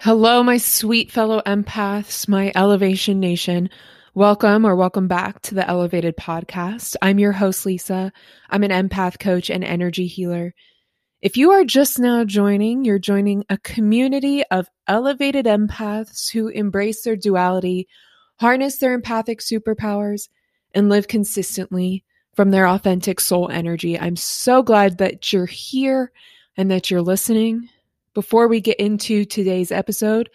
Hello, my sweet fellow empaths, my Elevation Nation. Welcome or welcome back to the Elevated Podcast. I'm your host, Lisa. I'm an empath coach and energy healer. If you are just now joining, you're joining a community of elevated empaths who embrace their duality, harness their empathic superpowers, and live consistently from their authentic soul energy. I'm so glad that you're here and that you're listening. Before we get into today's episode,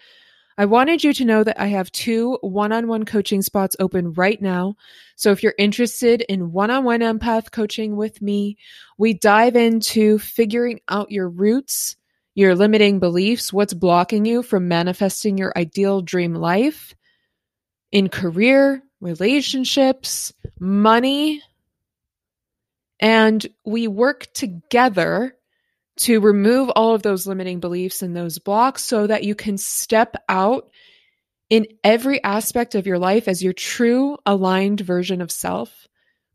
I wanted you to know that I have two one on one coaching spots open right now. So if you're interested in one on one empath coaching with me, we dive into figuring out your roots, your limiting beliefs, what's blocking you from manifesting your ideal dream life in career, relationships, money. And we work together to remove all of those limiting beliefs and those blocks so that you can step out in every aspect of your life as your true aligned version of self,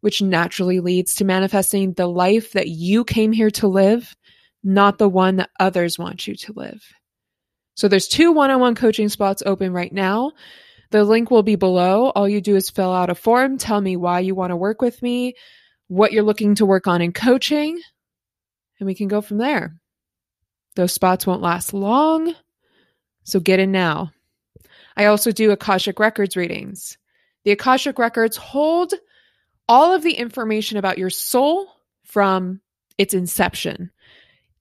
which naturally leads to manifesting the life that you came here to live, not the one that others want you to live. So there's two one-on-one coaching spots open right now. The link will be below. All you do is fill out a form, tell me why you want to work with me, what you're looking to work on in coaching, and we can go from there. Those spots won't last long, so get in now. I also do Akashic Records readings. The Akashic Records hold all of the information about your soul from its inception,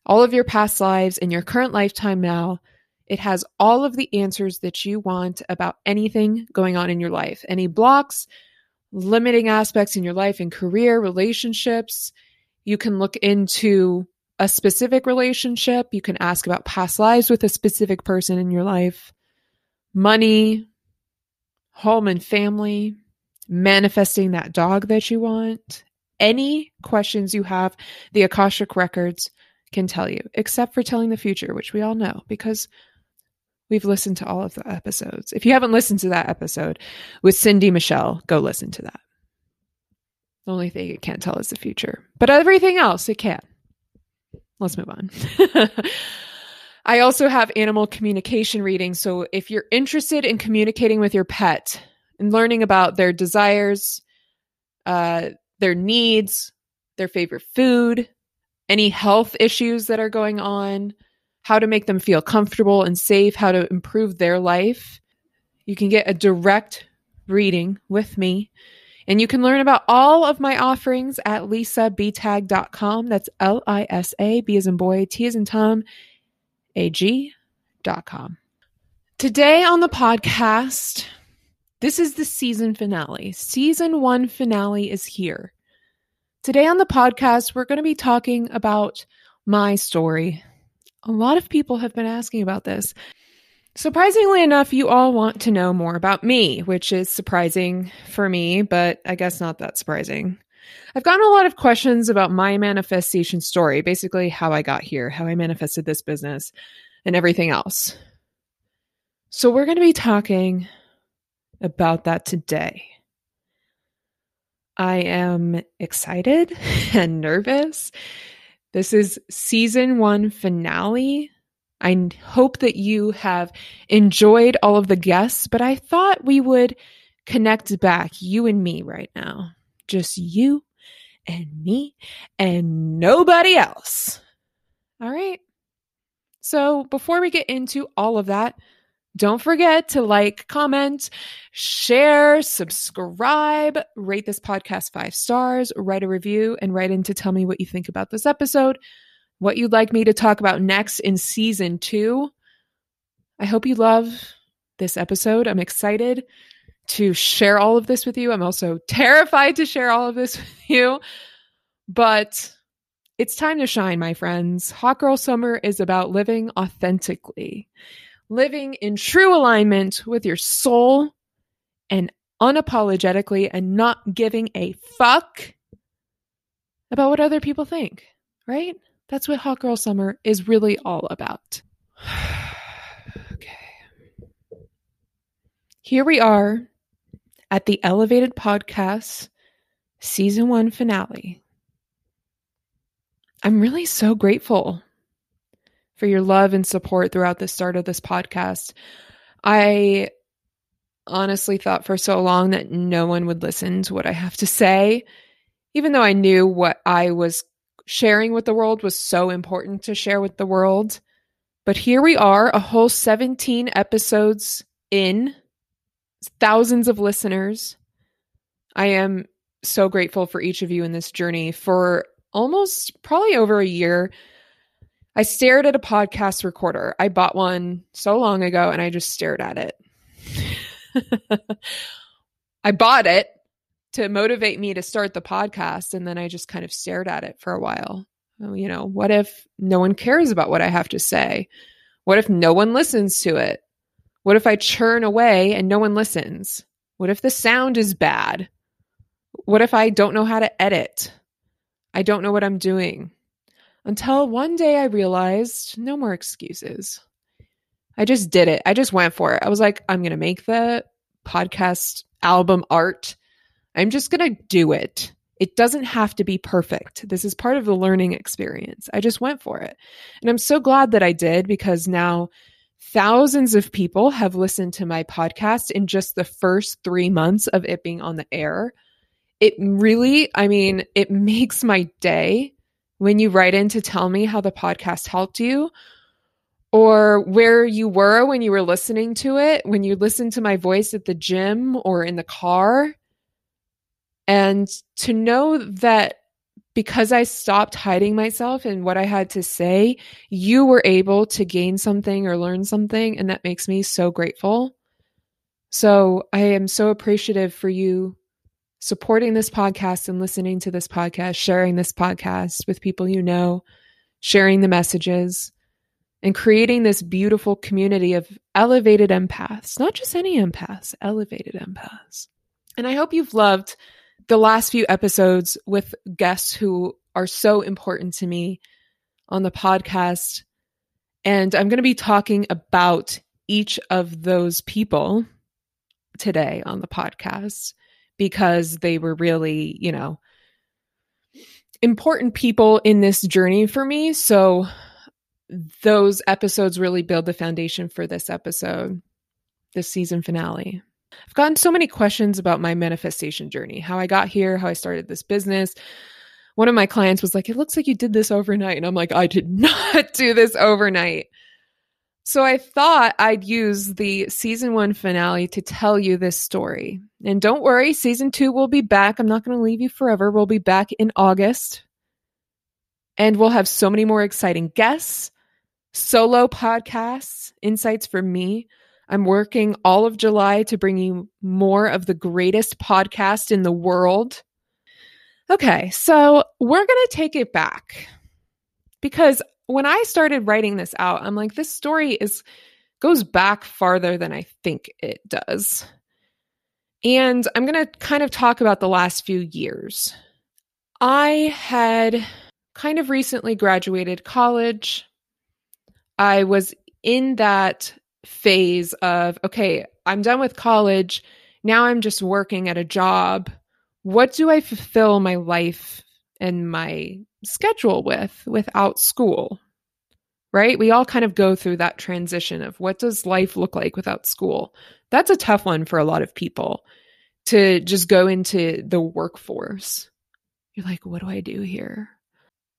all of your past lives and your current lifetime now. It has all of the answers that you want about anything going on in your life, any blocks, limiting aspects in your life and career, relationships, you can look into a specific relationship. You can ask about past lives with a specific person in your life, money, home and family, manifesting that dog that you want. Any questions you have, the Akashic Records can tell you, except for telling the future, which we all know because we've listened to all of the episodes. If you haven't listened to that episode with Cindy Michelle, go listen to that. The only thing it can't tell is the future, but everything else it can. Let's move on. I also have animal communication readings. So if you're interested in communicating with your pet and learning about their desires, uh, their needs, their favorite food, any health issues that are going on, how to make them feel comfortable and safe, how to improve their life, you can get a direct reading with me and you can learn about all of my offerings at lisabtag.com. That's L I S A, B as in boy, T as in Tom, A G.com. Today on the podcast, this is the season finale. Season one finale is here. Today on the podcast, we're going to be talking about my story. A lot of people have been asking about this. Surprisingly enough, you all want to know more about me, which is surprising for me, but I guess not that surprising. I've gotten a lot of questions about my manifestation story, basically how I got here, how I manifested this business, and everything else. So, we're going to be talking about that today. I am excited and nervous. This is season one finale I hope that you have enjoyed all of the guests, but I thought we would connect back, you and me right now. Just you and me and nobody else. All right. So before we get into all of that, don't forget to like, comment, share, subscribe, rate this podcast five stars, write a review, and write in to tell me what you think about this episode what you'd like me to talk about next in season two. I hope you love this episode. I'm excited to share all of this with you. I'm also terrified to share all of this with you, but it's time to shine, my friends. Hot Girl Summer is about living authentically, living in true alignment with your soul and unapologetically and not giving a fuck about what other people think, right? That's what Hot Girl Summer is really all about. okay. Here we are at the Elevated Podcast season one finale. I'm really so grateful for your love and support throughout the start of this podcast. I honestly thought for so long that no one would listen to what I have to say, even though I knew what I was sharing with the world was so important to share with the world. But here we are, a whole 17 episodes in, thousands of listeners. I am so grateful for each of you in this journey. For almost probably over a year, I stared at a podcast recorder. I bought one so long ago and I just stared at it. I bought it to motivate me to start the podcast. And then I just kind of stared at it for a while. Oh, you know, what if no one cares about what I have to say? What if no one listens to it? What if I churn away and no one listens? What if the sound is bad? What if I don't know how to edit? I don't know what I'm doing. Until one day I realized no more excuses. I just did it. I just went for it. I was like, I'm going to make the podcast album art. I'm just going to do it. It doesn't have to be perfect. This is part of the learning experience. I just went for it. And I'm so glad that I did because now thousands of people have listened to my podcast in just the first three months of it being on the air. It really, I mean, it makes my day when you write in to tell me how the podcast helped you or where you were when you were listening to it, when you listened to my voice at the gym or in the car. And to know that because I stopped hiding myself and what I had to say, you were able to gain something or learn something. And that makes me so grateful. So I am so appreciative for you supporting this podcast and listening to this podcast, sharing this podcast with people you know, sharing the messages and creating this beautiful community of elevated empaths, not just any empaths, elevated empaths. And I hope you've loved the last few episodes with guests who are so important to me on the podcast. And I'm going to be talking about each of those people today on the podcast because they were really, you know, important people in this journey for me. So those episodes really build the foundation for this episode, this season finale. I've gotten so many questions about my manifestation journey, how I got here, how I started this business. One of my clients was like, It looks like you did this overnight. And I'm like, I did not do this overnight. So I thought I'd use the season one finale to tell you this story. And don't worry, season two will be back. I'm not going to leave you forever. We'll be back in August. And we'll have so many more exciting guests solo podcasts, insights from me. I'm working all of July to bring you more of the greatest podcast in the world. Okay, so we're going to take it back because when I started writing this out, I'm like, this story is goes back farther than I think it does. And I'm going to kind of talk about the last few years. I had kind of recently graduated college. I was in that phase of, okay, I'm done with college. Now I'm just working at a job. What do I fulfill my life and my schedule with without school? Right? We all kind of go through that transition of what does life look like without school? That's a tough one for a lot of people to just go into the workforce. You're like, what do I do here?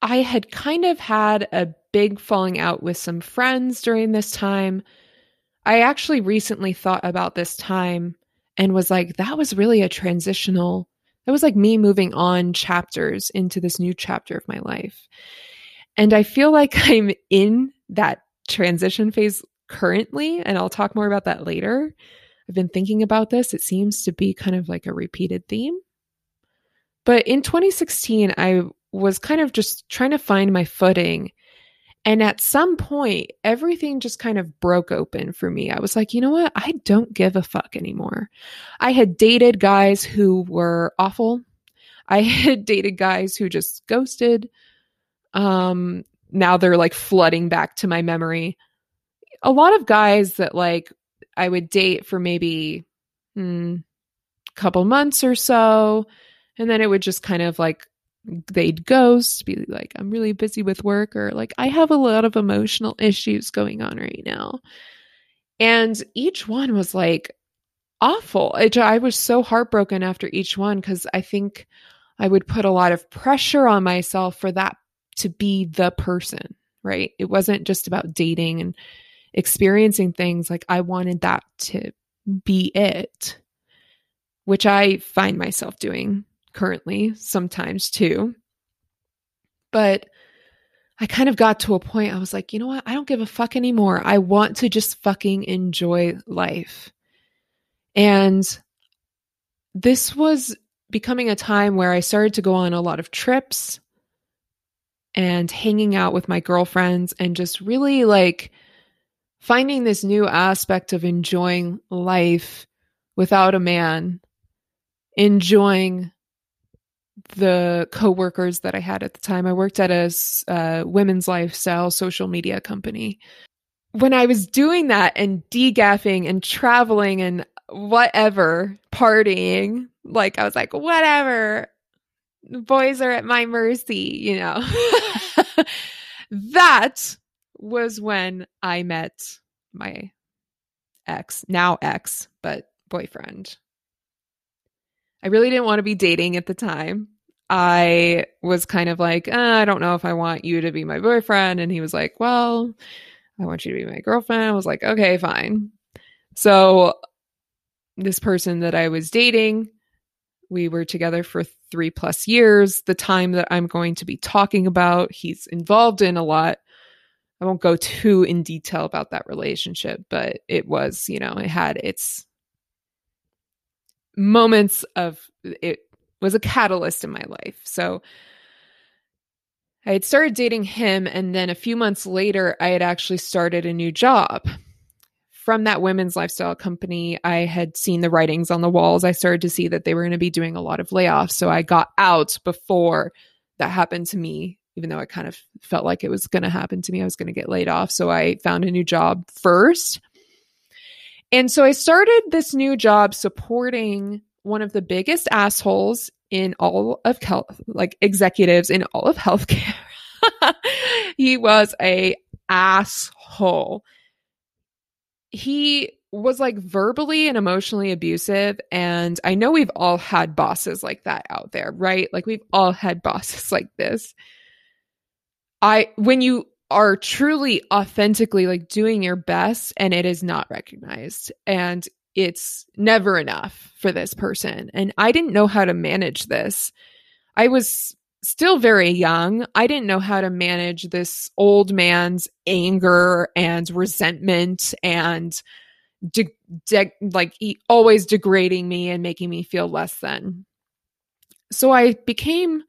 I had kind of had a big falling out with some friends during this time. I actually recently thought about this time and was like, that was really a transitional, that was like me moving on chapters into this new chapter of my life. And I feel like I'm in that transition phase currently, and I'll talk more about that later. I've been thinking about this. It seems to be kind of like a repeated theme. But in 2016, I was kind of just trying to find my footing. And at some point, everything just kind of broke open for me. I was like, you know what? I don't give a fuck anymore. I had dated guys who were awful. I had dated guys who just ghosted. Um, now they're like flooding back to my memory. A lot of guys that like I would date for maybe a hmm, couple months or so, and then it would just kind of like they'd ghost, be like, I'm really busy with work, or like, I have a lot of emotional issues going on right now. And each one was like awful. It, I was so heartbroken after each one because I think I would put a lot of pressure on myself for that to be the person, right? It wasn't just about dating and experiencing things. Like, I wanted that to be it, which I find myself doing currently sometimes too. But I kind of got to a point I was like, you know what? I don't give a fuck anymore. I want to just fucking enjoy life. And this was becoming a time where I started to go on a lot of trips and hanging out with my girlfriends and just really like finding this new aspect of enjoying life without a man, enjoying the coworkers that I had at the time. I worked at a uh, women's lifestyle social media company. When I was doing that and degaffing and traveling and whatever, partying, like I was like, whatever, boys are at my mercy, you know. that was when I met my ex, now ex, but boyfriend. I really didn't want to be dating at the time. I was kind of like, uh, I don't know if I want you to be my boyfriend. And he was like, Well, I want you to be my girlfriend. I was like, Okay, fine. So, this person that I was dating, we were together for three plus years. The time that I'm going to be talking about, he's involved in a lot. I won't go too in detail about that relationship, but it was, you know, it had its moments of it was a catalyst in my life. So I had started dating him, and then a few months later, I had actually started a new job. From that women's lifestyle company, I had seen the writings on the walls. I started to see that they were going to be doing a lot of layoffs. So I got out before that happened to me, even though I kind of felt like it was going to happen to me. I was going to get laid off. So I found a new job first. And so I started this new job supporting one of the biggest assholes in all of health, like executives in all of healthcare. he was a asshole. He was like verbally and emotionally abusive. And I know we've all had bosses like that out there, right? Like we've all had bosses like this. I, when you are truly authentically like doing your best and it is not recognized and it's never enough for this person. And I didn't know how to manage this. I was still very young. I didn't know how to manage this old man's anger and resentment and de- de- like he always degrading me and making me feel less than. So I became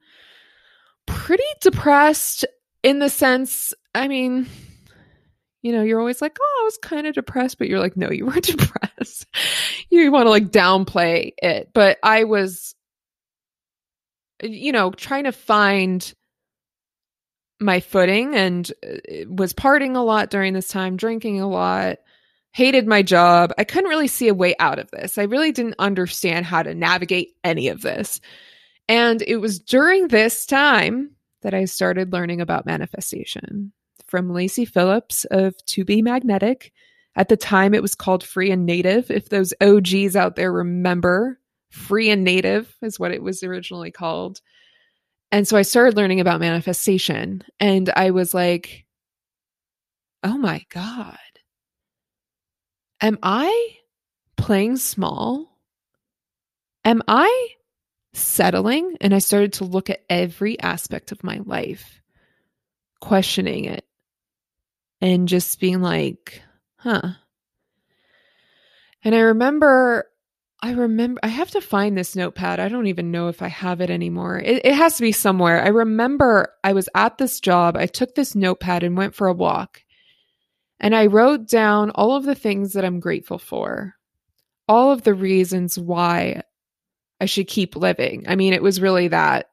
pretty depressed in the sense, I mean, you know, you're always like, oh, I was kind of depressed, but you're like, no, you weren't depressed. you want to like downplay it. But I was, you know, trying to find my footing and uh, was partying a lot during this time, drinking a lot, hated my job. I couldn't really see a way out of this. I really didn't understand how to navigate any of this. And it was during this time that I started learning about manifestation from Lacy Phillips of To Be Magnetic. At the time, it was called Free and Native. If those OGs out there remember, Free and Native is what it was originally called. And so I started learning about manifestation, and I was like, oh my God, am I playing small? Am I settling? And I started to look at every aspect of my life, questioning it and just being like, huh. And I remember, I remember, I have to find this notepad. I don't even know if I have it anymore. It, it has to be somewhere. I remember I was at this job. I took this notepad and went for a walk. And I wrote down all of the things that I'm grateful for, all of the reasons why I should keep living. I mean, it was really that.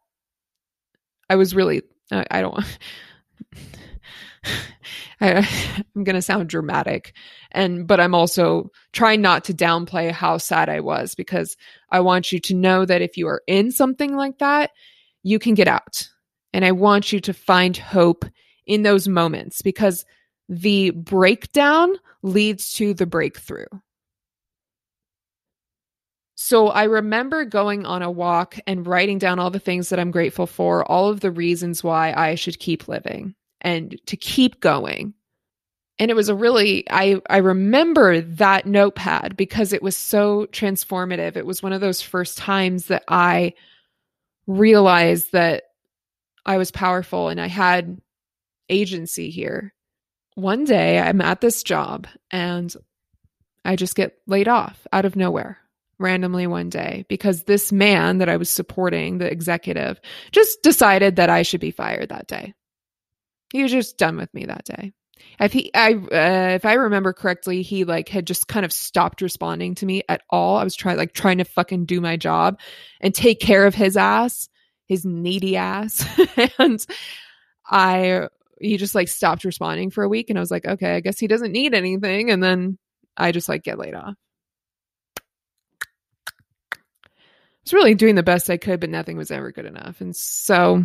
I was really, I, I don't, I, am going to sound dramatic and but I'm also trying not to downplay how sad I was because I want you to know that if you are in something like that, you can get out. And I want you to find hope in those moments because the breakdown leads to the breakthrough. So I remember going on a walk and writing down all the things that I'm grateful for, all of the reasons why I should keep living and to keep going. And it was a really I I remember that notepad because it was so transformative. It was one of those first times that I realized that I was powerful and I had agency here. One day I'm at this job and I just get laid off out of nowhere randomly one day because this man that I was supporting, the executive, just decided that I should be fired that day. He was just done with me that day. If he, I, uh, if I remember correctly, he like had just kind of stopped responding to me at all. I was trying, like, trying to fucking do my job and take care of his ass, his needy ass, and I, he just like stopped responding for a week, and I was like, okay, I guess he doesn't need anything, and then I just like get laid off. I was really doing the best I could, but nothing was ever good enough. And so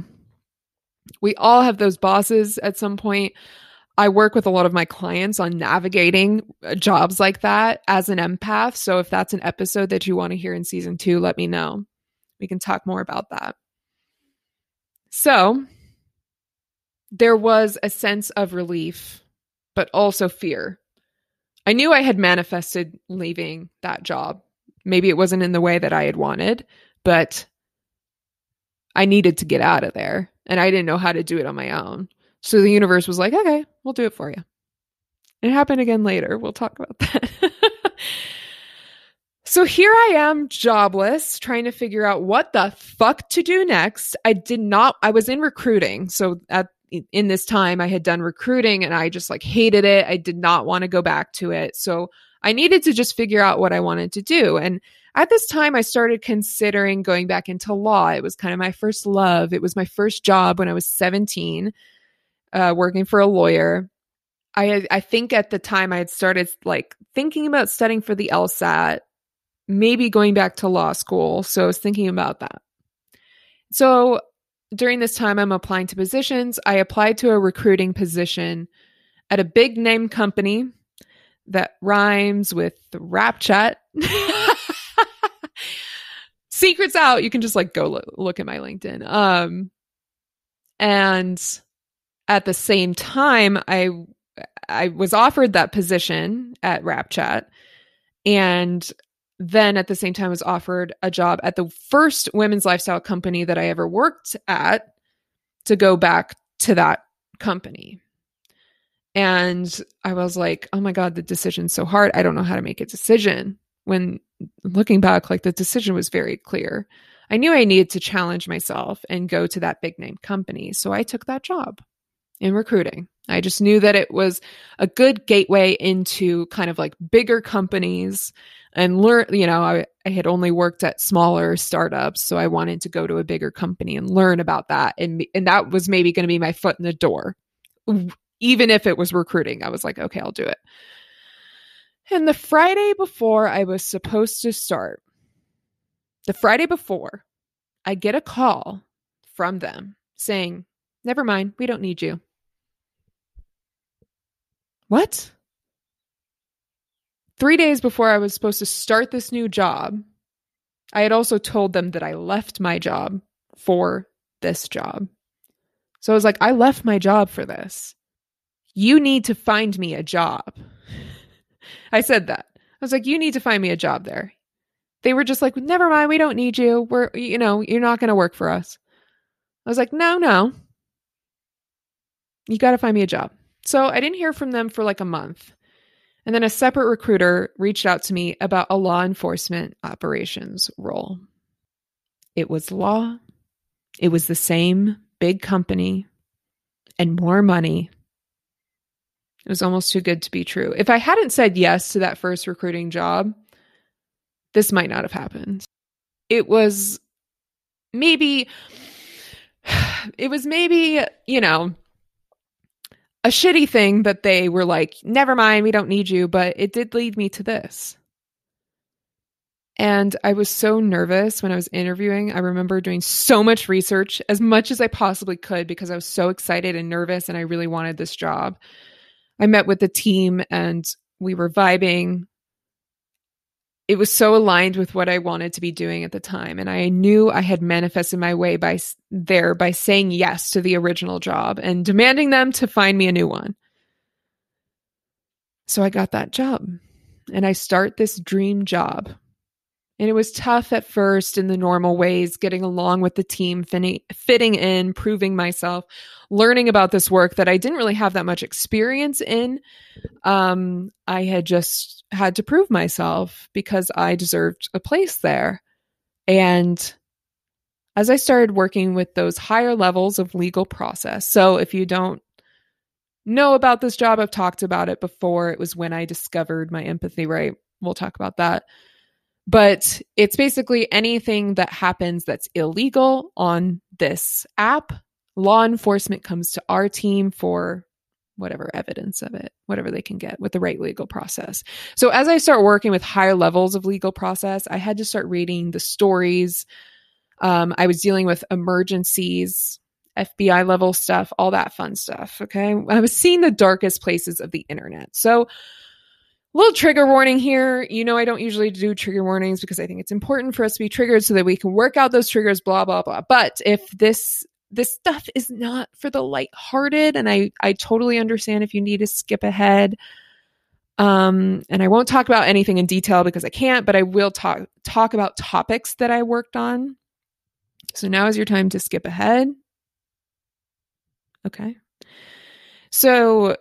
we all have those bosses at some point. I work with a lot of my clients on navigating uh, jobs like that as an empath. So if that's an episode that you want to hear in season two, let me know. We can talk more about that. So there was a sense of relief, but also fear. I knew I had manifested leaving that job Maybe it wasn't in the way that I had wanted, but I needed to get out of there and I didn't know how to do it on my own. So the universe was like, okay, we'll do it for you. It happened again later. We'll talk about that. so here I am, jobless, trying to figure out what the fuck to do next. I did not, I was in recruiting. So at in this time I had done recruiting and I just like hated it. I did not want to go back to it. So I needed to just figure out what I wanted to do. And at this time, I started considering going back into law. It was kind of my first love. It was my first job when I was 17, uh, working for a lawyer. I I think at the time I had started like thinking about studying for the LSAT, maybe going back to law school. So I was thinking about that. So during this time, I'm applying to positions. I applied to a recruiting position at a big name company that rhymes with rap chat. Secrets out. You can just like go look, look at my LinkedIn. Um, and at the same time, I I was offered that position at Rap Chat, and then at the same time was offered a job at the first women's lifestyle company that I ever worked at to go back to that company. And I was like, oh my God, the decision's so hard. I don't know how to make a decision. When looking back, like the decision was very clear. I knew I needed to challenge myself and go to that big name company. So I took that job in recruiting. I just knew that it was a good gateway into kind of like bigger companies and learn, you know, I, I had only worked at smaller startups. So I wanted to go to a bigger company and learn about that. And, and that was maybe going to be my foot in the door even if it was recruiting. I was like, okay, I'll do it. And the Friday before I was supposed to start, the Friday before, I get a call from them saying, never mind, we don't need you. What? Three days before I was supposed to start this new job, I had also told them that I left my job for this job. So I was like, I left my job for this you need to find me a job. I said that. I was like, you need to find me a job there. They were just like, never mind, we don't need you. We're, you know, you're not going to work for us. I was like, no, no. You got to find me a job. So I didn't hear from them for like a month. And then a separate recruiter reached out to me about a law enforcement operations role. It was law, it was the same big company and more money it was almost too good to be true. If I hadn't said yes to that first recruiting job, this might not have happened. It was maybe, it was maybe, you know, a shitty thing that they were like, never mind, we don't need you. But it did lead me to this. And I was so nervous when I was interviewing. I remember doing so much research, as much as I possibly could, because I was so excited and nervous and I really wanted this job. I met with the team and we were vibing. It was so aligned with what I wanted to be doing at the time. And I knew I had manifested my way by there by saying yes to the original job and demanding them to find me a new one. So I got that job and I start this dream job and it was tough at first in the normal ways, getting along with the team, fitting in, proving myself, learning about this work that I didn't really have that much experience in. Um, I had just had to prove myself because I deserved a place there. And as I started working with those higher levels of legal process, so if you don't know about this job, I've talked about it before. It was when I discovered my empathy right. We'll talk about that. But it's basically anything that happens that's illegal on this app. Law enforcement comes to our team for whatever evidence of it, whatever they can get with the right legal process. So as I start working with higher levels of legal process, I had to start reading the stories. Um, I was dealing with emergencies, FBI level stuff, all that fun stuff. Okay. I was seeing the darkest places of the internet. So little trigger warning here. You know, I don't usually do trigger warnings because I think it's important for us to be triggered so that we can work out those triggers, blah, blah, blah. But if this this stuff is not for the lighthearted, and I I totally understand if you need to skip ahead. Um, and I won't talk about anything in detail because I can't, but I will talk talk about topics that I worked on. So now is your time to skip ahead. Okay. So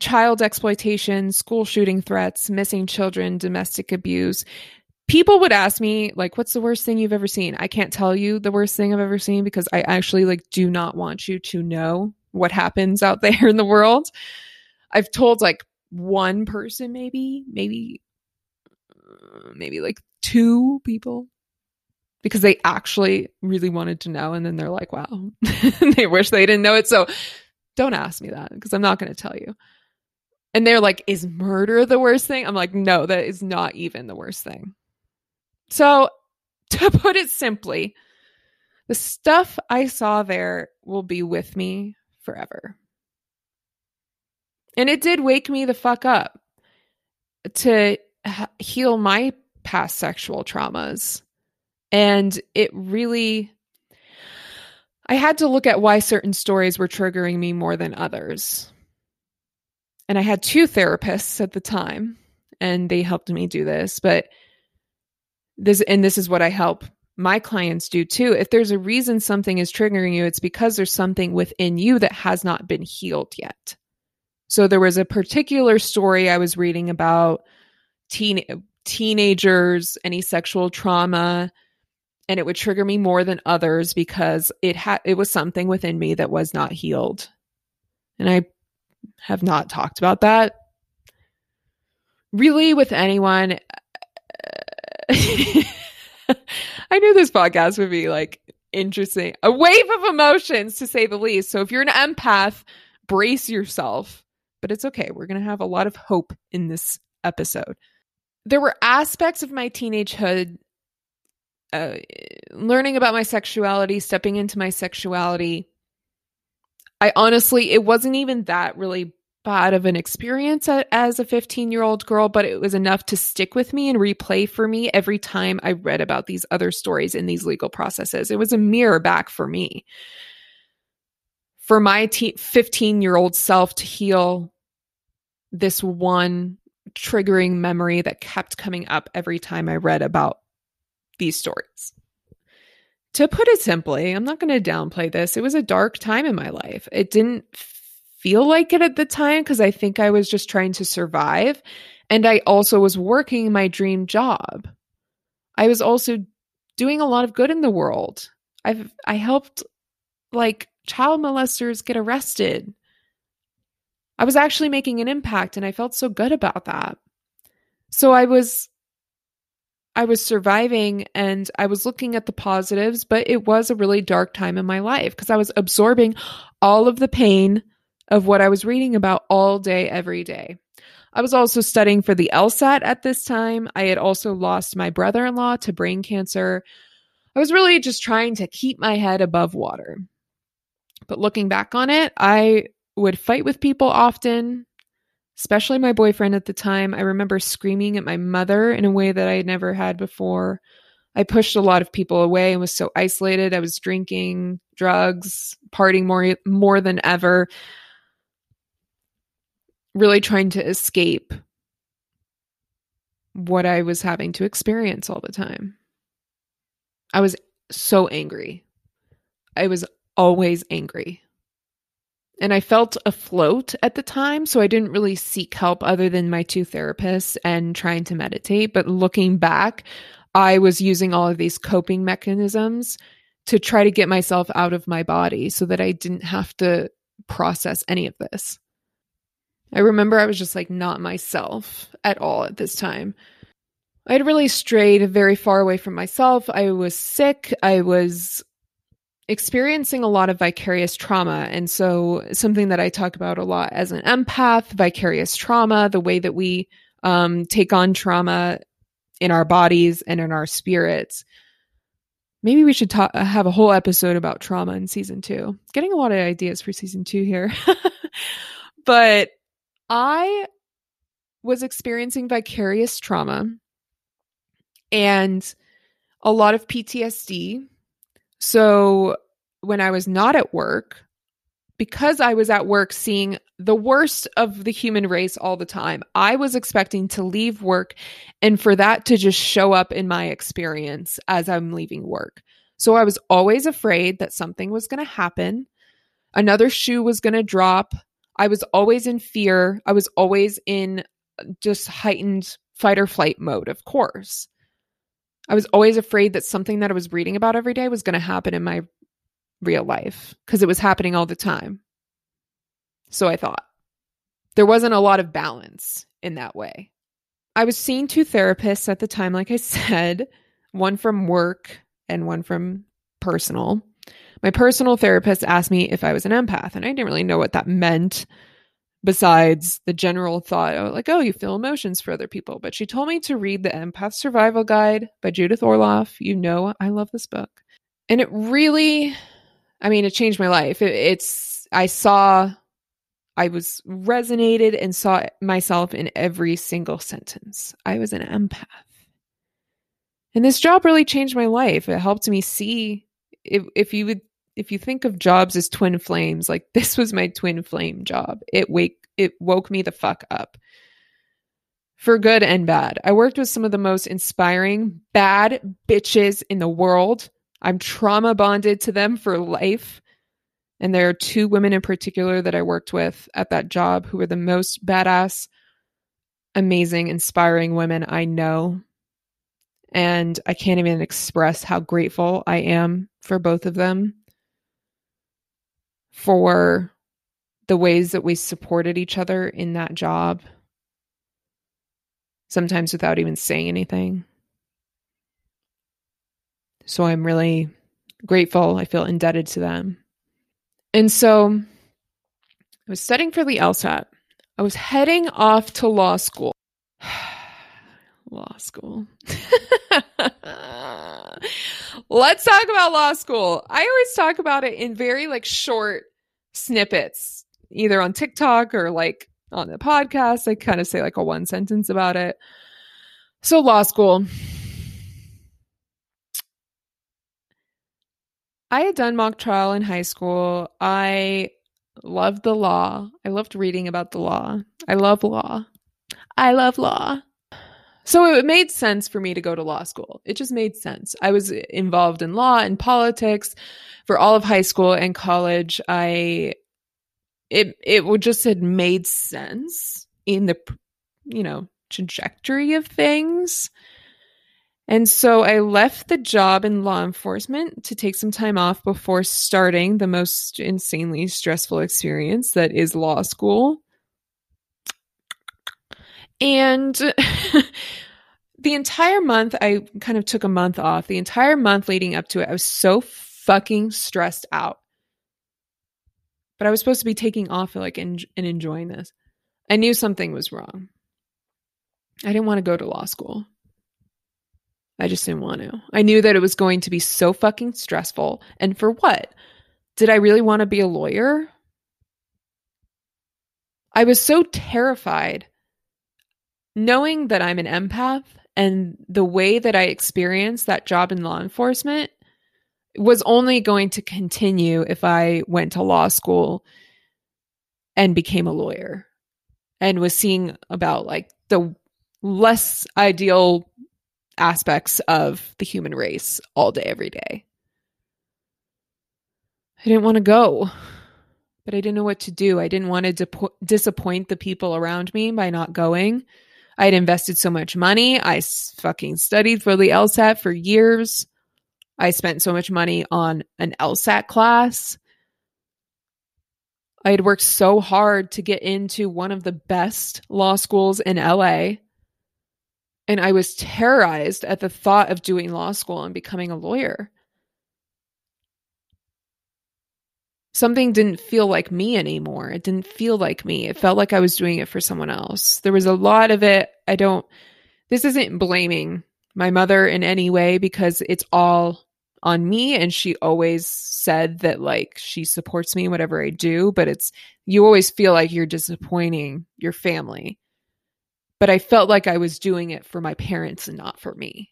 child exploitation, school shooting threats, missing children, domestic abuse. People would ask me like what's the worst thing you've ever seen? I can't tell you the worst thing I've ever seen because I actually like do not want you to know what happens out there in the world. I've told like one person maybe, maybe uh, maybe like two people because they actually really wanted to know and then they're like wow they wish they didn't know it so don't ask me that because i'm not going to tell you and they're like, is murder the worst thing? I'm like, no, that is not even the worst thing. So, to put it simply, the stuff I saw there will be with me forever. And it did wake me the fuck up to heal my past sexual traumas. And it really, I had to look at why certain stories were triggering me more than others and I had two therapists at the time, and they helped me do this. But this, and this is what I help my clients do too. If there's a reason something is triggering you, it's because there's something within you that has not been healed yet. So there was a particular story I was reading about teen teenagers, any sexual trauma, and it would trigger me more than others because it had it was something within me that was not healed. And I have not talked about that really with anyone. I knew this podcast would be like interesting, a wave of emotions to say the least. So if you're an empath, brace yourself. But it's okay. We're going to have a lot of hope in this episode. There were aspects of my teenagehood, uh, learning about my sexuality, stepping into my sexuality I honestly, it wasn't even that really bad of an experience as a 15 year old girl, but it was enough to stick with me and replay for me every time I read about these other stories in these legal processes. It was a mirror back for me. For my 15 year old self to heal this one triggering memory that kept coming up every time I read about these stories to put it simply, I'm not going to downplay this. It was a dark time in my life. It didn't feel like it at the time because I think I was just trying to survive. And I also was working my dream job. I was also doing a lot of good in the world. I've I helped like child molesters get arrested. I was actually making an impact and I felt so good about that. So I was I was surviving and I was looking at the positives, but it was a really dark time in my life because I was absorbing all of the pain of what I was reading about all day, every day. I was also studying for the LSAT at this time. I had also lost my brother in law to brain cancer. I was really just trying to keep my head above water. But looking back on it, I would fight with people often, especially my boyfriend at the time. I remember screaming at my mother in a way that I had never had before. I pushed a lot of people away and was so isolated. I was drinking, drugs, partying more more than ever. Really trying to escape what I was having to experience all the time. I was so angry. I was always angry. And I felt afloat at the time, so I didn't really seek help other than my two therapists and trying to meditate. But looking back, I was using all of these coping mechanisms to try to get myself out of my body so that I didn't have to process any of this. I remember I was just like not myself at all at this time. I had really strayed very far away from myself. I was sick. I was experiencing a lot of vicarious trauma. And so, something that I talk about a lot as an empath, vicarious trauma, the way that we um, take on trauma in our bodies and in our spirits. Maybe we should have a whole episode about trauma in season two. Getting a lot of ideas for season two here. but I was experiencing vicarious trauma and a lot of PTSD. So when I was not at work, because I was at work seeing the worst of the human race all the time, I was expecting to leave work and for that to just show up in my experience as I'm leaving work. So I was always afraid that something was going to happen, another shoe was going to drop. I was always in fear. I was always in just heightened fight or flight mode, of course. I was always afraid that something that I was reading about every day was going to happen in my real life because it was happening all the time. So I thought there wasn't a lot of balance in that way. I was seeing two therapists at the time, like I said, one from work and one from personal. My personal therapist asked me if I was an empath, and I didn't really know what that meant besides the general thought of like, oh, you feel emotions for other people. But she told me to read The Empath Survival Guide by Judith Orloff. You know, I love this book. And it really I mean, it changed my life. It, it's, I saw, I was resonated and saw myself in every single sentence. I was an empath. And this job really changed my life. It helped me see if, if you would, if you think of jobs as twin flames, like this was my twin flame job. It wake, it woke me the fuck up for good and bad. I worked with some of the most inspiring bad bitches in the world I'm trauma bonded to them for life. And there are two women in particular that I worked with at that job who were the most badass, amazing, inspiring women I know. And I can't even express how grateful I am for both of them for the ways that we supported each other in that job, sometimes without even saying anything. So I'm really grateful. I feel indebted to them. And so I was studying for the LSAT. I was heading off to law school. law school. Let's talk about law school. I always talk about it in very like short snippets, either on TikTok or like on the podcast. I kind of say like a one sentence about it. So, law school. I had done mock trial in high school. I loved the law. I loved reading about the law. I love law. I love law. So it made sense for me to go to law school. It just made sense. I was involved in law and politics for all of high school and college. I it it would just had made sense in the you know trajectory of things. And so I left the job in law enforcement to take some time off before starting the most insanely stressful experience that is law school. And the entire month, I kind of took a month off. The entire month leading up to it, I was so fucking stressed out. But I was supposed to be taking off like and, and enjoying this. I knew something was wrong. I didn't want to go to law school. I just didn't want to. I knew that it was going to be so fucking stressful. And for what? Did I really want to be a lawyer? I was so terrified knowing that I'm an empath and the way that I experienced that job in law enforcement was only going to continue if I went to law school and became a lawyer and was seeing about like the less ideal aspects of the human race all day, every day. I didn't want to go, but I didn't know what to do. I didn't want to di- disappoint the people around me by not going. I had invested so much money. I fucking studied for the LSAT for years. I spent so much money on an LSAT class. I had worked so hard to get into one of the best law schools in LA. And I was terrorized at the thought of doing law school and becoming a lawyer. Something didn't feel like me anymore. It didn't feel like me. It felt like I was doing it for someone else. There was a lot of it. I don't, this isn't blaming my mother in any way because it's all on me and she always said that like she supports me whatever I do but it's you always feel like you're disappointing your family but I felt like I was doing it for my parents and not for me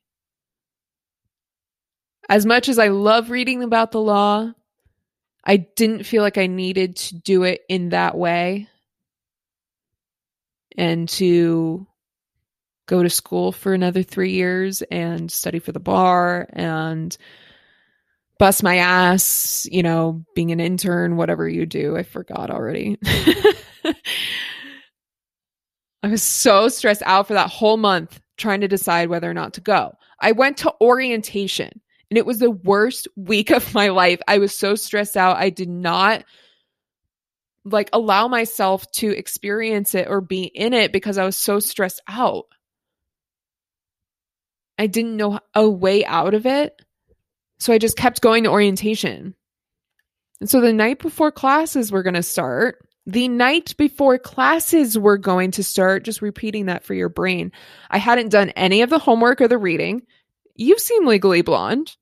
as much as I love reading about the law I didn't feel like I needed to do it in that way and to go to school for another 3 years and study for the bar and bust my ass, you know, being an intern, whatever you do. I forgot already. I was so stressed out for that whole month trying to decide whether or not to go. I went to orientation and it was the worst week of my life. I was so stressed out. I did not like allow myself to experience it or be in it because I was so stressed out. I didn't know a way out of it. So I just kept going to orientation. And so the night before classes were going to start, the night before classes were going to start, just repeating that for your brain. I hadn't done any of the homework or the reading. You've seen Legally Blonde.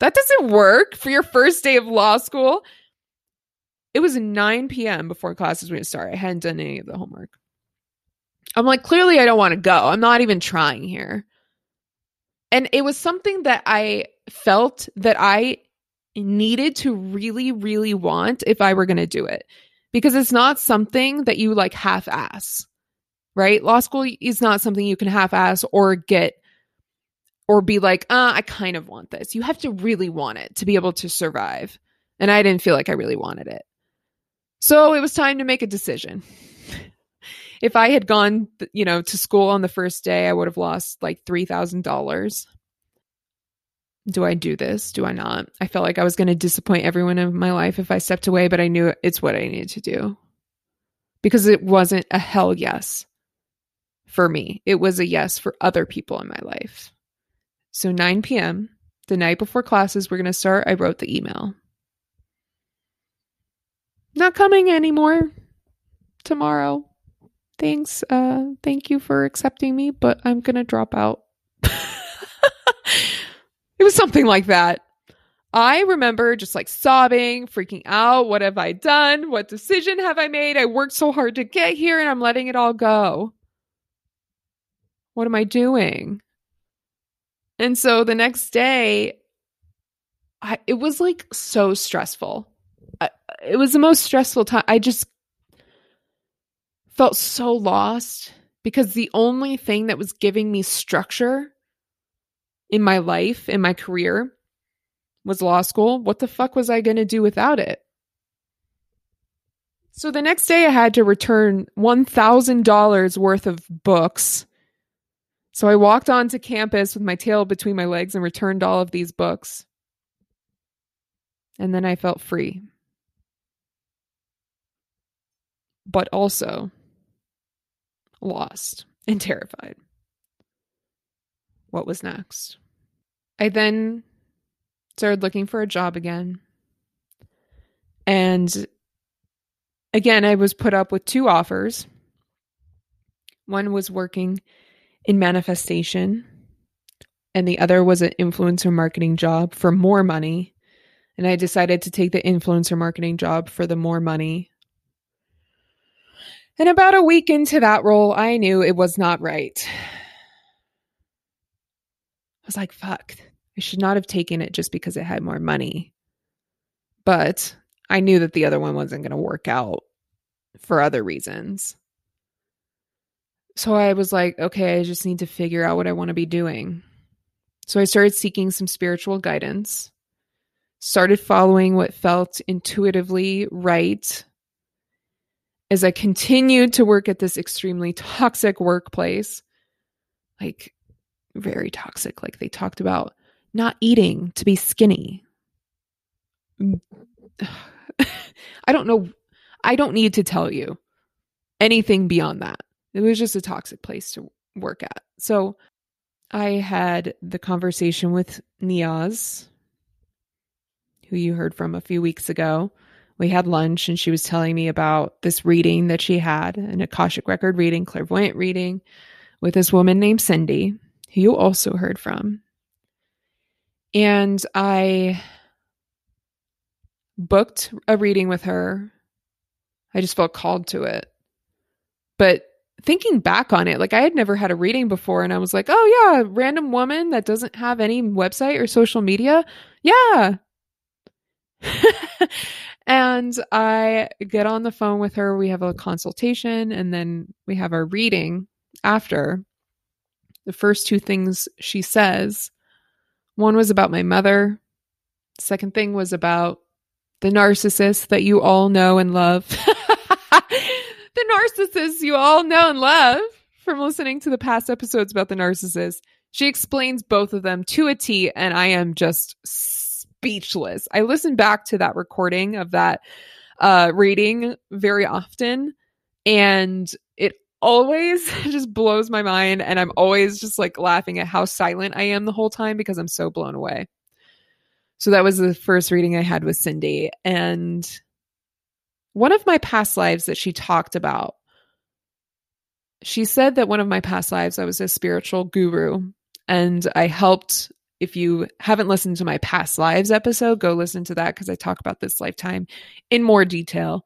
That doesn't work for your first day of law school. It was 9 p.m. before classes were going to start. I hadn't done any of the homework. I'm like, clearly, I don't want to go. I'm not even trying here. And it was something that I felt that I needed to really, really want if I were going to do it. Because it's not something that you like half ass, right? Law school is not something you can half ass or get or be like, uh, I kind of want this. You have to really want it to be able to survive. And I didn't feel like I really wanted it. So it was time to make a decision. if I had gone, you know, to school on the first day, I would have lost like $3,000 do I do this? Do I not? I felt like I was going to disappoint everyone in my life if I stepped away, but I knew it's what I needed to do because it wasn't a hell yes for me. It was a yes for other people in my life. So 9 p.m., the night before classes were going to start, I wrote the email. Not coming anymore tomorrow. Thanks. Uh, thank you for accepting me, but I'm going to drop out. It was something like that. I remember just like sobbing, freaking out. What have I done? What decision have I made? I worked so hard to get here and I'm letting it all go. What am I doing? And so the next day, I, it was like so stressful. I, it was the most stressful time. I just felt so lost because the only thing that was giving me structure in my life, in my career, was law school. What the fuck was I going to do without it? So the next day I had to return $1,000 worth of books. So I walked onto campus with my tail between my legs and returned all of these books. And then I felt free. But also lost and terrified what was next. I then started looking for a job again. And again, I was put up with two offers. One was working in manifestation, and the other was an influencer marketing job for more money. And I decided to take the influencer marketing job for the more money. And about a week into that role, I knew it was not right. I was like, fuck, I should not have taken it just because it had more money. But I knew that the other one wasn't going to work out for other reasons. So I was like, okay, I just need to figure out what I want to be doing. So I started seeking some spiritual guidance, started following what felt intuitively right. As I continued to work at this extremely toxic workplace, like very toxic, like they talked about not eating to be skinny. I don't know. I don't need to tell you anything beyond that. It was just a toxic place to work at. So I had the conversation with Niaz, who you heard from a few weeks ago. We had lunch and she was telling me about this reading that she had an Akashic record reading, clairvoyant reading with this woman named Cindy, who you also heard from. And I booked a reading with her. I just felt called to it. But thinking back on it, like I had never had a reading before, and I was like, oh, yeah, random woman that doesn't have any website or social media. Yeah. and I get on the phone with her. We have a consultation, and then we have our reading after. The first two things she says one was about my mother, second thing was about the narcissist that you all know and love. the narcissist you all know and love from listening to the past episodes about the narcissist. She explains both of them to a T, and I am just speechless. I listen back to that recording of that uh, reading very often, and it always just blows my mind. And I'm always just like laughing at how silent I am the whole time because I'm so blown away. So that was the first reading I had with Cindy. And one of my past lives that she talked about, she said that one of my past lives, I was a spiritual guru and I helped. If you haven't listened to my past lives episode, go listen to that because I talk about this lifetime in more detail.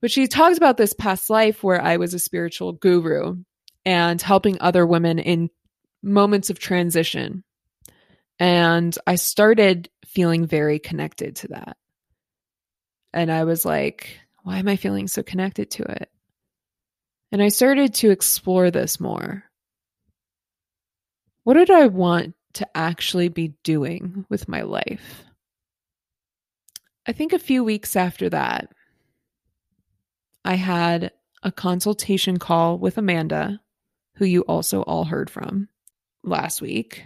But she talks about this past life where I was a spiritual guru and helping other women in moments of transition. And I started feeling very connected to that. And I was like, why am I feeling so connected to it? And I started to explore this more. What did I want to actually be doing with my life? I think a few weeks after that, I had a consultation call with Amanda, who you also all heard from last week.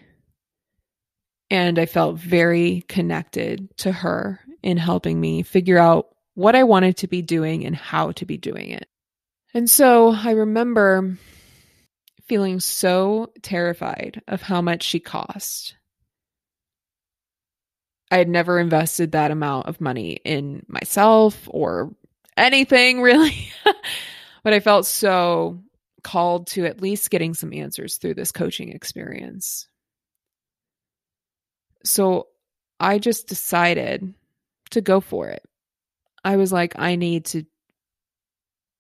And I felt very connected to her in helping me figure out what I wanted to be doing and how to be doing it. And so I remember feeling so terrified of how much she cost. I had never invested that amount of money in myself or anything really. but I felt so called to at least getting some answers through this coaching experience. So I just decided to go for it. I was like, I need to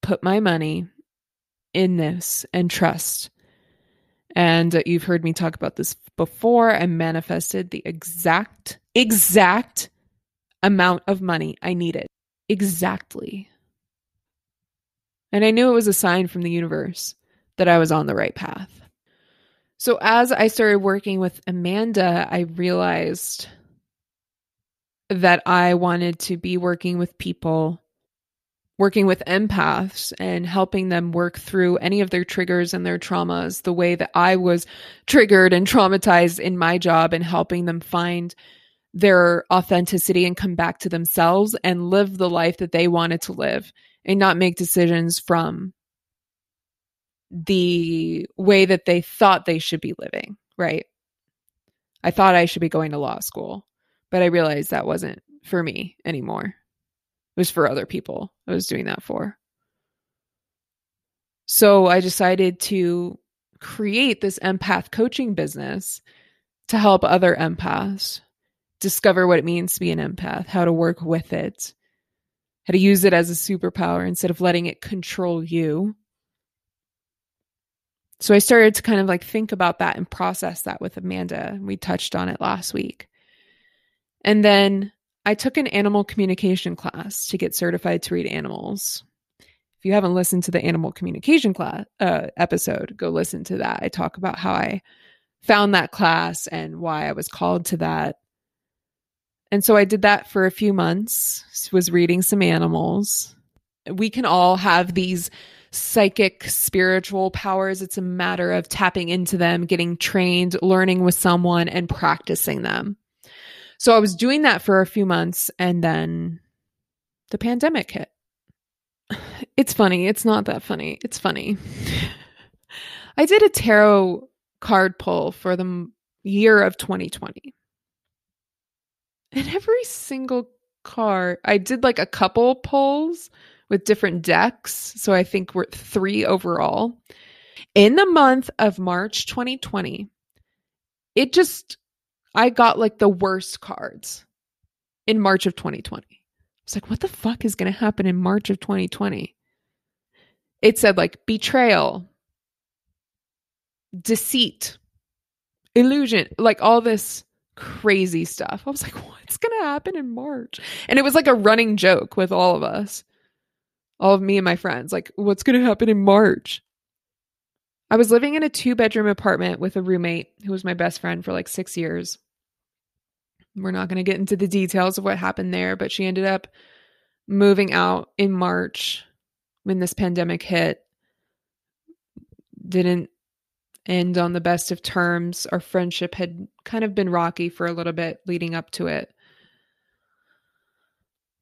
put my money in this and trust. And uh, you've heard me talk about this before. I manifested the exact, exact amount of money I needed. Exactly. And I knew it was a sign from the universe that I was on the right path. So as I started working with Amanda, I realized that I wanted to be working with people, working with empaths and helping them work through any of their triggers and their traumas the way that I was triggered and traumatized in my job and helping them find their authenticity and come back to themselves and live the life that they wanted to live and not make decisions from the way that they thought they should be living, right? I thought I should be going to law school. But I realized that wasn't for me anymore. It was for other people I was doing that for. So I decided to create this empath coaching business to help other empaths discover what it means to be an empath, how to work with it, how to use it as a superpower instead of letting it control you. So I started to kind of like think about that and process that with Amanda. We touched on it last week. And then I took an animal communication class to get certified to read animals. If you haven't listened to the animal communication class uh, episode, go listen to that. I talk about how I found that class and why I was called to that. And so I did that for a few months, was reading some animals. We can all have these psychic spiritual powers. It's a matter of tapping into them, getting trained, learning with someone, and practicing them. So I was doing that for a few months and then the pandemic hit. It's funny. It's not that funny. It's funny. I did a tarot card pull for the year of 2020. And every single card, I did like a couple pulls with different decks. So I think we're three overall. In the month of March 2020, it just, I got like the worst cards in March of 2020. I was like, what the fuck is going to happen in March of 2020? It said like betrayal, deceit, illusion, like all this crazy stuff. I was like, what's going to happen in March? And it was like a running joke with all of us all of me and my friends, like, what's going to happen in March? I was living in a two bedroom apartment with a roommate who was my best friend for like six years. We're not going to get into the details of what happened there, but she ended up moving out in March when this pandemic hit. Didn't end on the best of terms. Our friendship had kind of been rocky for a little bit leading up to it.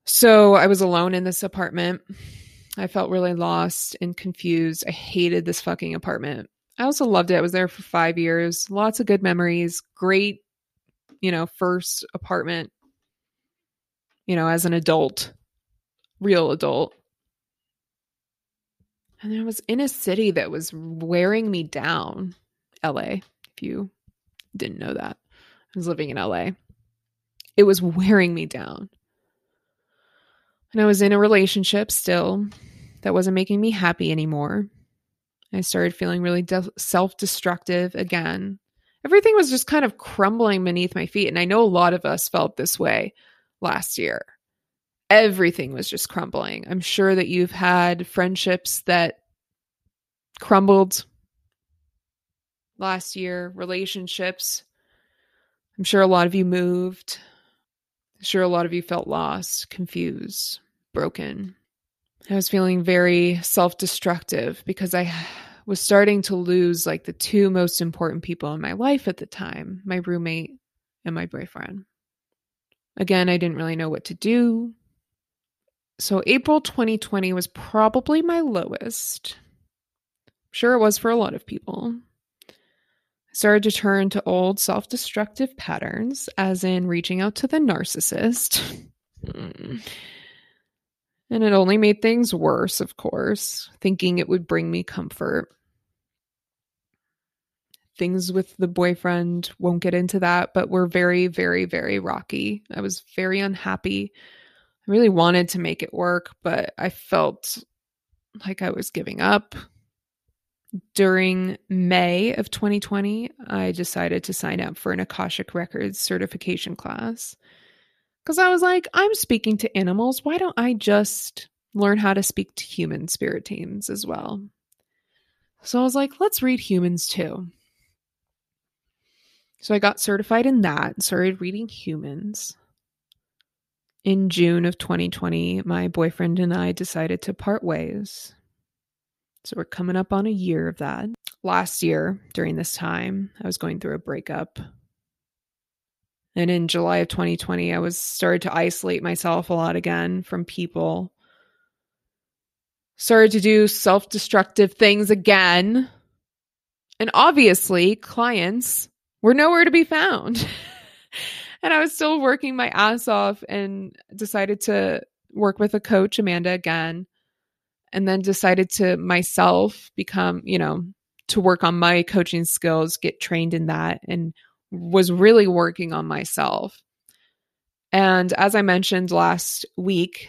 So I was alone in this apartment. I felt really lost and confused. I hated this fucking apartment. I also loved it. I was there for five years. Lots of good memories. Great, you know, first apartment, you know, as an adult, real adult. And I was in a city that was wearing me down. LA, if you didn't know that. I was living in LA. It was wearing me down. And I was in a relationship still that wasn't making me happy anymore. I started feeling really de- self destructive again. Everything was just kind of crumbling beneath my feet. And I know a lot of us felt this way last year. Everything was just crumbling. I'm sure that you've had friendships that crumbled last year, relationships. I'm sure a lot of you moved. I'm sure a lot of you felt lost, confused broken. I was feeling very self destructive because I was starting to lose like the two most important people in my life at the time my roommate and my boyfriend. Again, I didn't really know what to do. So, April 2020 was probably my lowest. I'm sure it was for a lot of people. I started to turn to old self destructive patterns, as in reaching out to the narcissist. Hmm. And it only made things worse, of course, thinking it would bring me comfort. Things with the boyfriend won't get into that, but were very, very, very rocky. I was very unhappy. I really wanted to make it work, but I felt like I was giving up. During May of 2020, I decided to sign up for an Akashic Records certification class. Because I was like, I'm speaking to animals. Why don't I just learn how to speak to human spirit teams as well? So I was like, let's read humans too. So I got certified in that, and started reading humans. In June of 2020, my boyfriend and I decided to part ways. So we're coming up on a year of that. Last year, during this time, I was going through a breakup and in July of 2020, I was started to isolate myself a lot again from people. Started to do self destructive things again. And obviously, clients were nowhere to be found. and I was still working my ass off and decided to work with a coach, Amanda, again. And then decided to myself become, you know, to work on my coaching skills, get trained in that, and was really working on myself. And as I mentioned last week,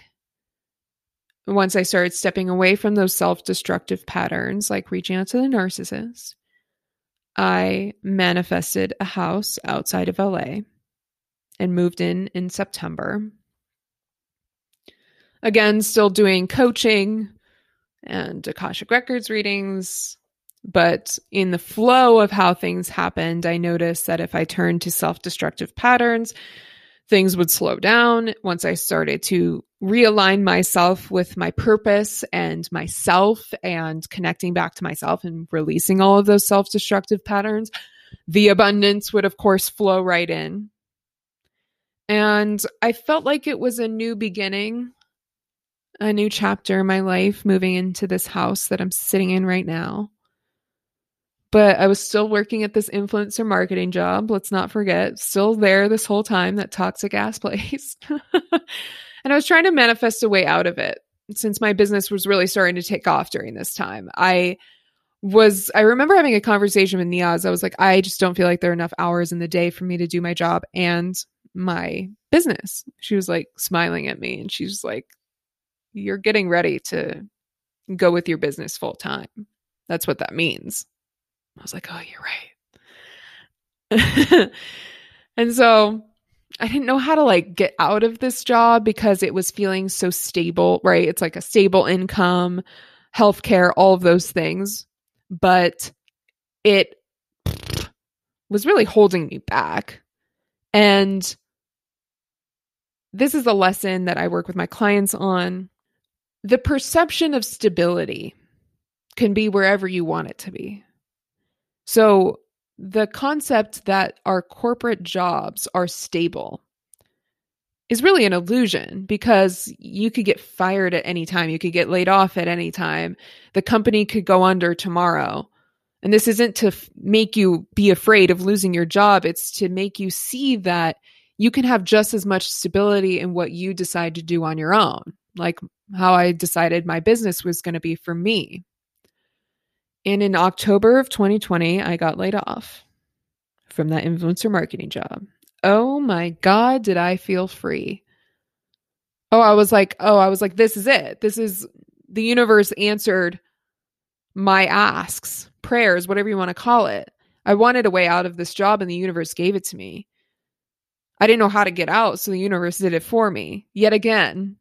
once I started stepping away from those self destructive patterns, like reaching out to the narcissist, I manifested a house outside of LA and moved in in September. Again, still doing coaching and Akashic Records readings, but in the flow of how things happened, I noticed that if I turned to self destructive patterns, things would slow down once I started to realign myself with my purpose and myself and connecting back to myself and releasing all of those self destructive patterns. The abundance would, of course, flow right in. And I felt like it was a new beginning, a new chapter in my life moving into this house that I'm sitting in right now but I was still working at this influencer marketing job. Let's not forget, still there this whole time, that toxic ass place. and I was trying to manifest a way out of it since my business was really starting to take off during this time. I was, I remember having a conversation with Niaz. I was like, I just don't feel like there are enough hours in the day for me to do my job and my business. She was like smiling at me and she's like, You're getting ready to go with your business full time. That's what that means. I was like, oh, you're right. and so I didn't know how to like get out of this job because it was feeling so stable, right? It's like a stable income, healthcare, all of those things. But it was really holding me back. And this is a lesson that I work with my clients on. The perception of stability can be wherever you want it to be. So the concept that our corporate jobs are stable is really an illusion because you could get fired at any time. You could get laid off at any time. The company could go under tomorrow. And this isn't to f- make you be afraid of losing your job, it's to make you see that you can have just as much stability in what you decide to do on your own, like how I decided my business was going to be for me. And in October of 2020, I got laid off from that influencer marketing job. Oh my God, did I feel free? Oh, I was like, oh, I was like, this is it. This is the universe answered my asks, prayers, whatever you want to call it. I wanted a way out of this job and the universe gave it to me. I didn't know how to get out, so the universe did it for me yet again.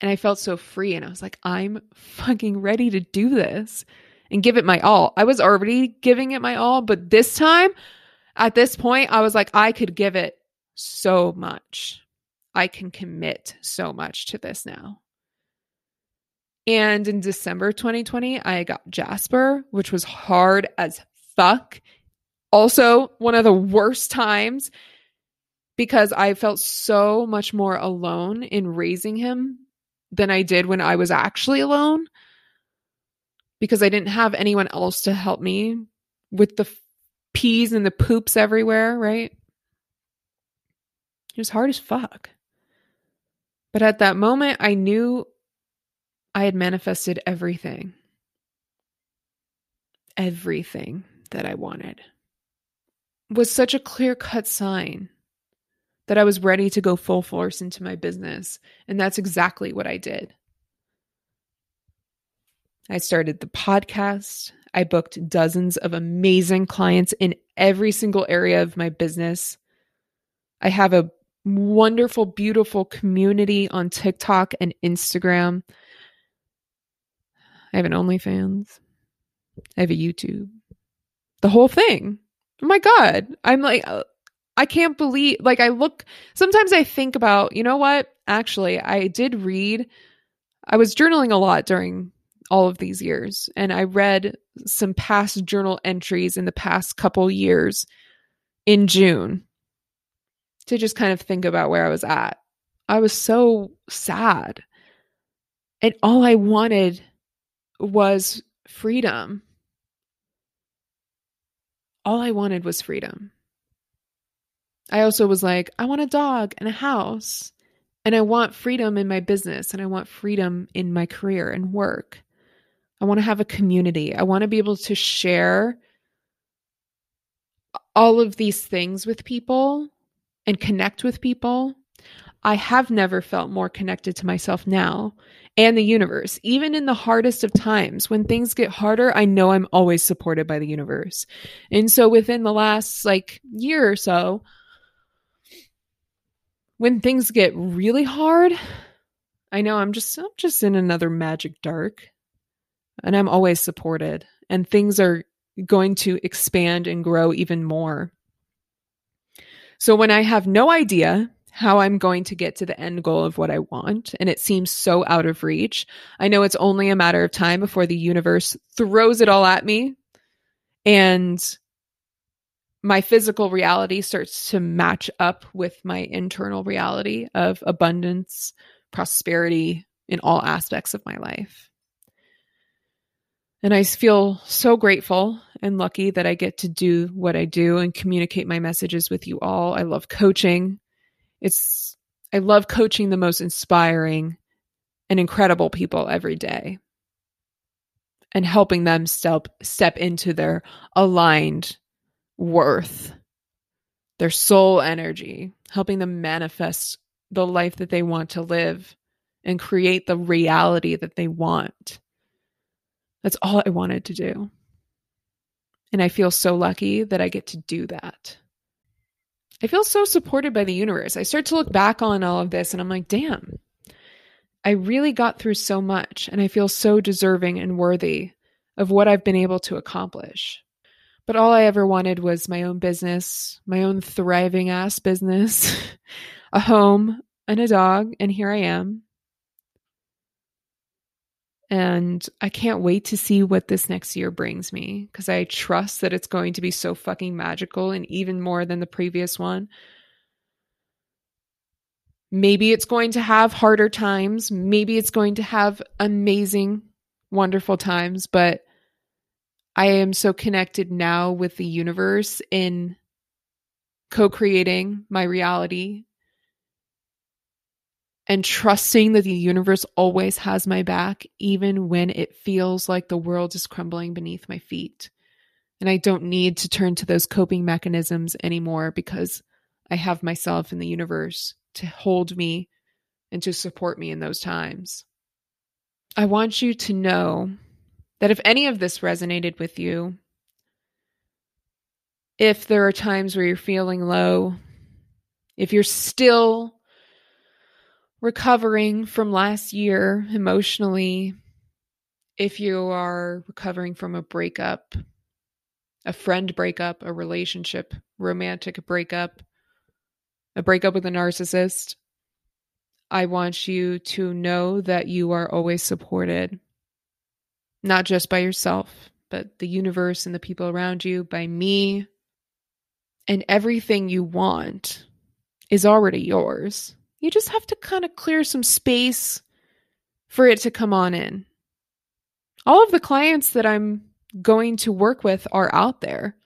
And I felt so free and I was like, I'm fucking ready to do this and give it my all. I was already giving it my all, but this time, at this point, I was like, I could give it so much. I can commit so much to this now. And in December 2020, I got Jasper, which was hard as fuck. Also, one of the worst times because I felt so much more alone in raising him than I did when I was actually alone because I didn't have anyone else to help me with the peas and the poops everywhere, right? It was hard as fuck. But at that moment, I knew I had manifested everything. Everything that I wanted was such a clear cut sign that I was ready to go full force into my business. And that's exactly what I did. I started the podcast. I booked dozens of amazing clients in every single area of my business. I have a wonderful, beautiful community on TikTok and Instagram. I have an OnlyFans. I have a YouTube. The whole thing. Oh my God. I'm like, uh, I can't believe, like, I look, sometimes I think about, you know what? Actually, I did read, I was journaling a lot during all of these years. And I read some past journal entries in the past couple years in June to just kind of think about where I was at. I was so sad. And all I wanted was freedom. All I wanted was freedom. I also was like, I want a dog and a house. And I want freedom in my business and I want freedom in my career and work. I want to have a community. I want to be able to share all of these things with people and connect with people. I have never felt more connected to myself now and the universe. Even in the hardest of times, when things get harder, I know I'm always supported by the universe. And so within the last like year or so, when things get really hard, I know I'm just I'm just in another magic dark. And I'm always supported and things are going to expand and grow even more. So when I have no idea how I'm going to get to the end goal of what I want, and it seems so out of reach, I know it's only a matter of time before the universe throws it all at me and my physical reality starts to match up with my internal reality of abundance, prosperity in all aspects of my life. And I feel so grateful and lucky that I get to do what I do and communicate my messages with you all. I love coaching. It's I love coaching the most inspiring and incredible people every day and helping them step step into their aligned worth, their soul energy, helping them manifest the life that they want to live and create the reality that they want. That's all I wanted to do. And I feel so lucky that I get to do that. I feel so supported by the universe. I start to look back on all of this and I'm like, damn, I really got through so much and I feel so deserving and worthy of what I've been able to accomplish. But all I ever wanted was my own business, my own thriving ass business, a home, and a dog. And here I am. And I can't wait to see what this next year brings me because I trust that it's going to be so fucking magical and even more than the previous one. Maybe it's going to have harder times. Maybe it's going to have amazing, wonderful times. But I am so connected now with the universe in co creating my reality and trusting that the universe always has my back, even when it feels like the world is crumbling beneath my feet. And I don't need to turn to those coping mechanisms anymore because I have myself in the universe to hold me and to support me in those times. I want you to know that if any of this resonated with you, if there are times where you're feeling low, if you're still recovering from last year emotionally, if you are recovering from a breakup, a friend breakup, a relationship, romantic breakup, a breakup with a narcissist, I want you to know that you are always supported, not just by yourself, but the universe and the people around you, by me. And everything you want is already yours. You just have to kind of clear some space for it to come on in. All of the clients that I'm going to work with are out there.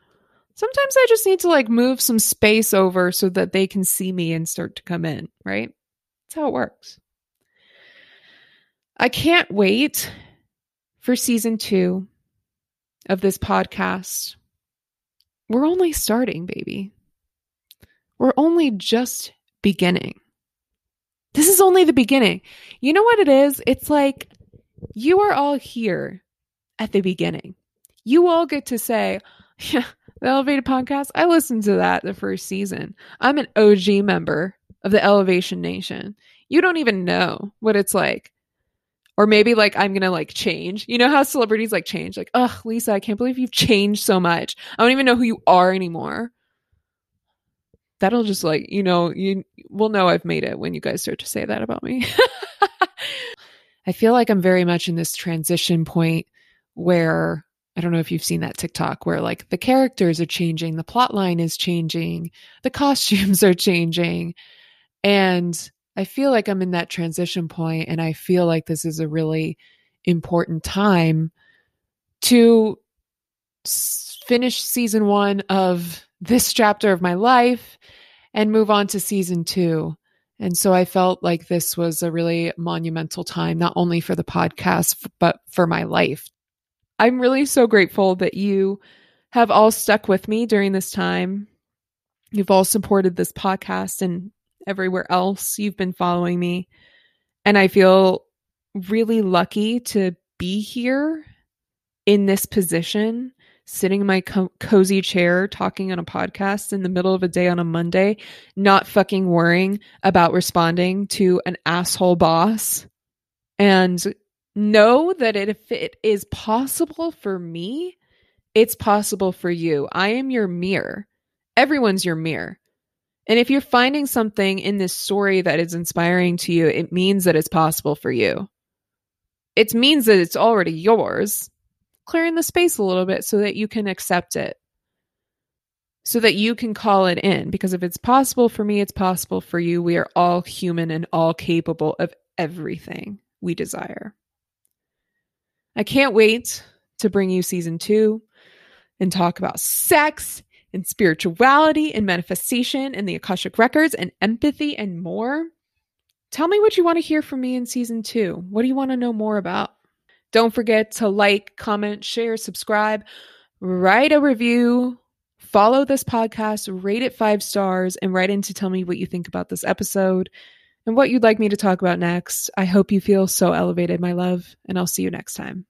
Sometimes I just need to like move some space over so that they can see me and start to come in, right? That's how it works. I can't wait for season two of this podcast. We're only starting, baby. We're only just beginning. This is only the beginning. You know what it is? It's like you are all here at the beginning. You all get to say, yeah, the Elevated Podcast, I listened to that the first season. I'm an OG member of the Elevation Nation. You don't even know what it's like. Or maybe like I'm gonna like change. You know how celebrities like change? Like, ugh, Lisa, I can't believe you've changed so much. I don't even know who you are anymore that'll just like you know you will know i've made it when you guys start to say that about me. I feel like i'm very much in this transition point where i don't know if you've seen that tiktok where like the characters are changing the plot line is changing the costumes are changing and i feel like i'm in that transition point and i feel like this is a really important time to finish season one of this chapter of my life and move on to season two. And so I felt like this was a really monumental time, not only for the podcast, but for my life. I'm really so grateful that you have all stuck with me during this time. You've all supported this podcast and everywhere else you've been following me. And I feel really lucky to be here in this position, sitting in my co- cozy chair, talking on a podcast in the middle of a day on a Monday, not fucking worrying about responding to an asshole boss. And know that if it is possible for me, it's possible for you. I am your mirror. Everyone's your mirror. And if you're finding something in this story that is inspiring to you, it means that it's possible for you. It means that it's already yours. Clearing the space a little bit so that you can accept it, so that you can call it in. Because if it's possible for me, it's possible for you. We are all human and all capable of everything we desire. I can't wait to bring you season two and talk about sex and spirituality and manifestation and the Akashic Records and empathy and more. Tell me what you want to hear from me in season two. What do you want to know more about? Don't forget to like, comment, share, subscribe, write a review, follow this podcast, rate it five stars, and write in to tell me what you think about this episode and what you'd like me to talk about next. I hope you feel so elevated, my love, and I'll see you next time.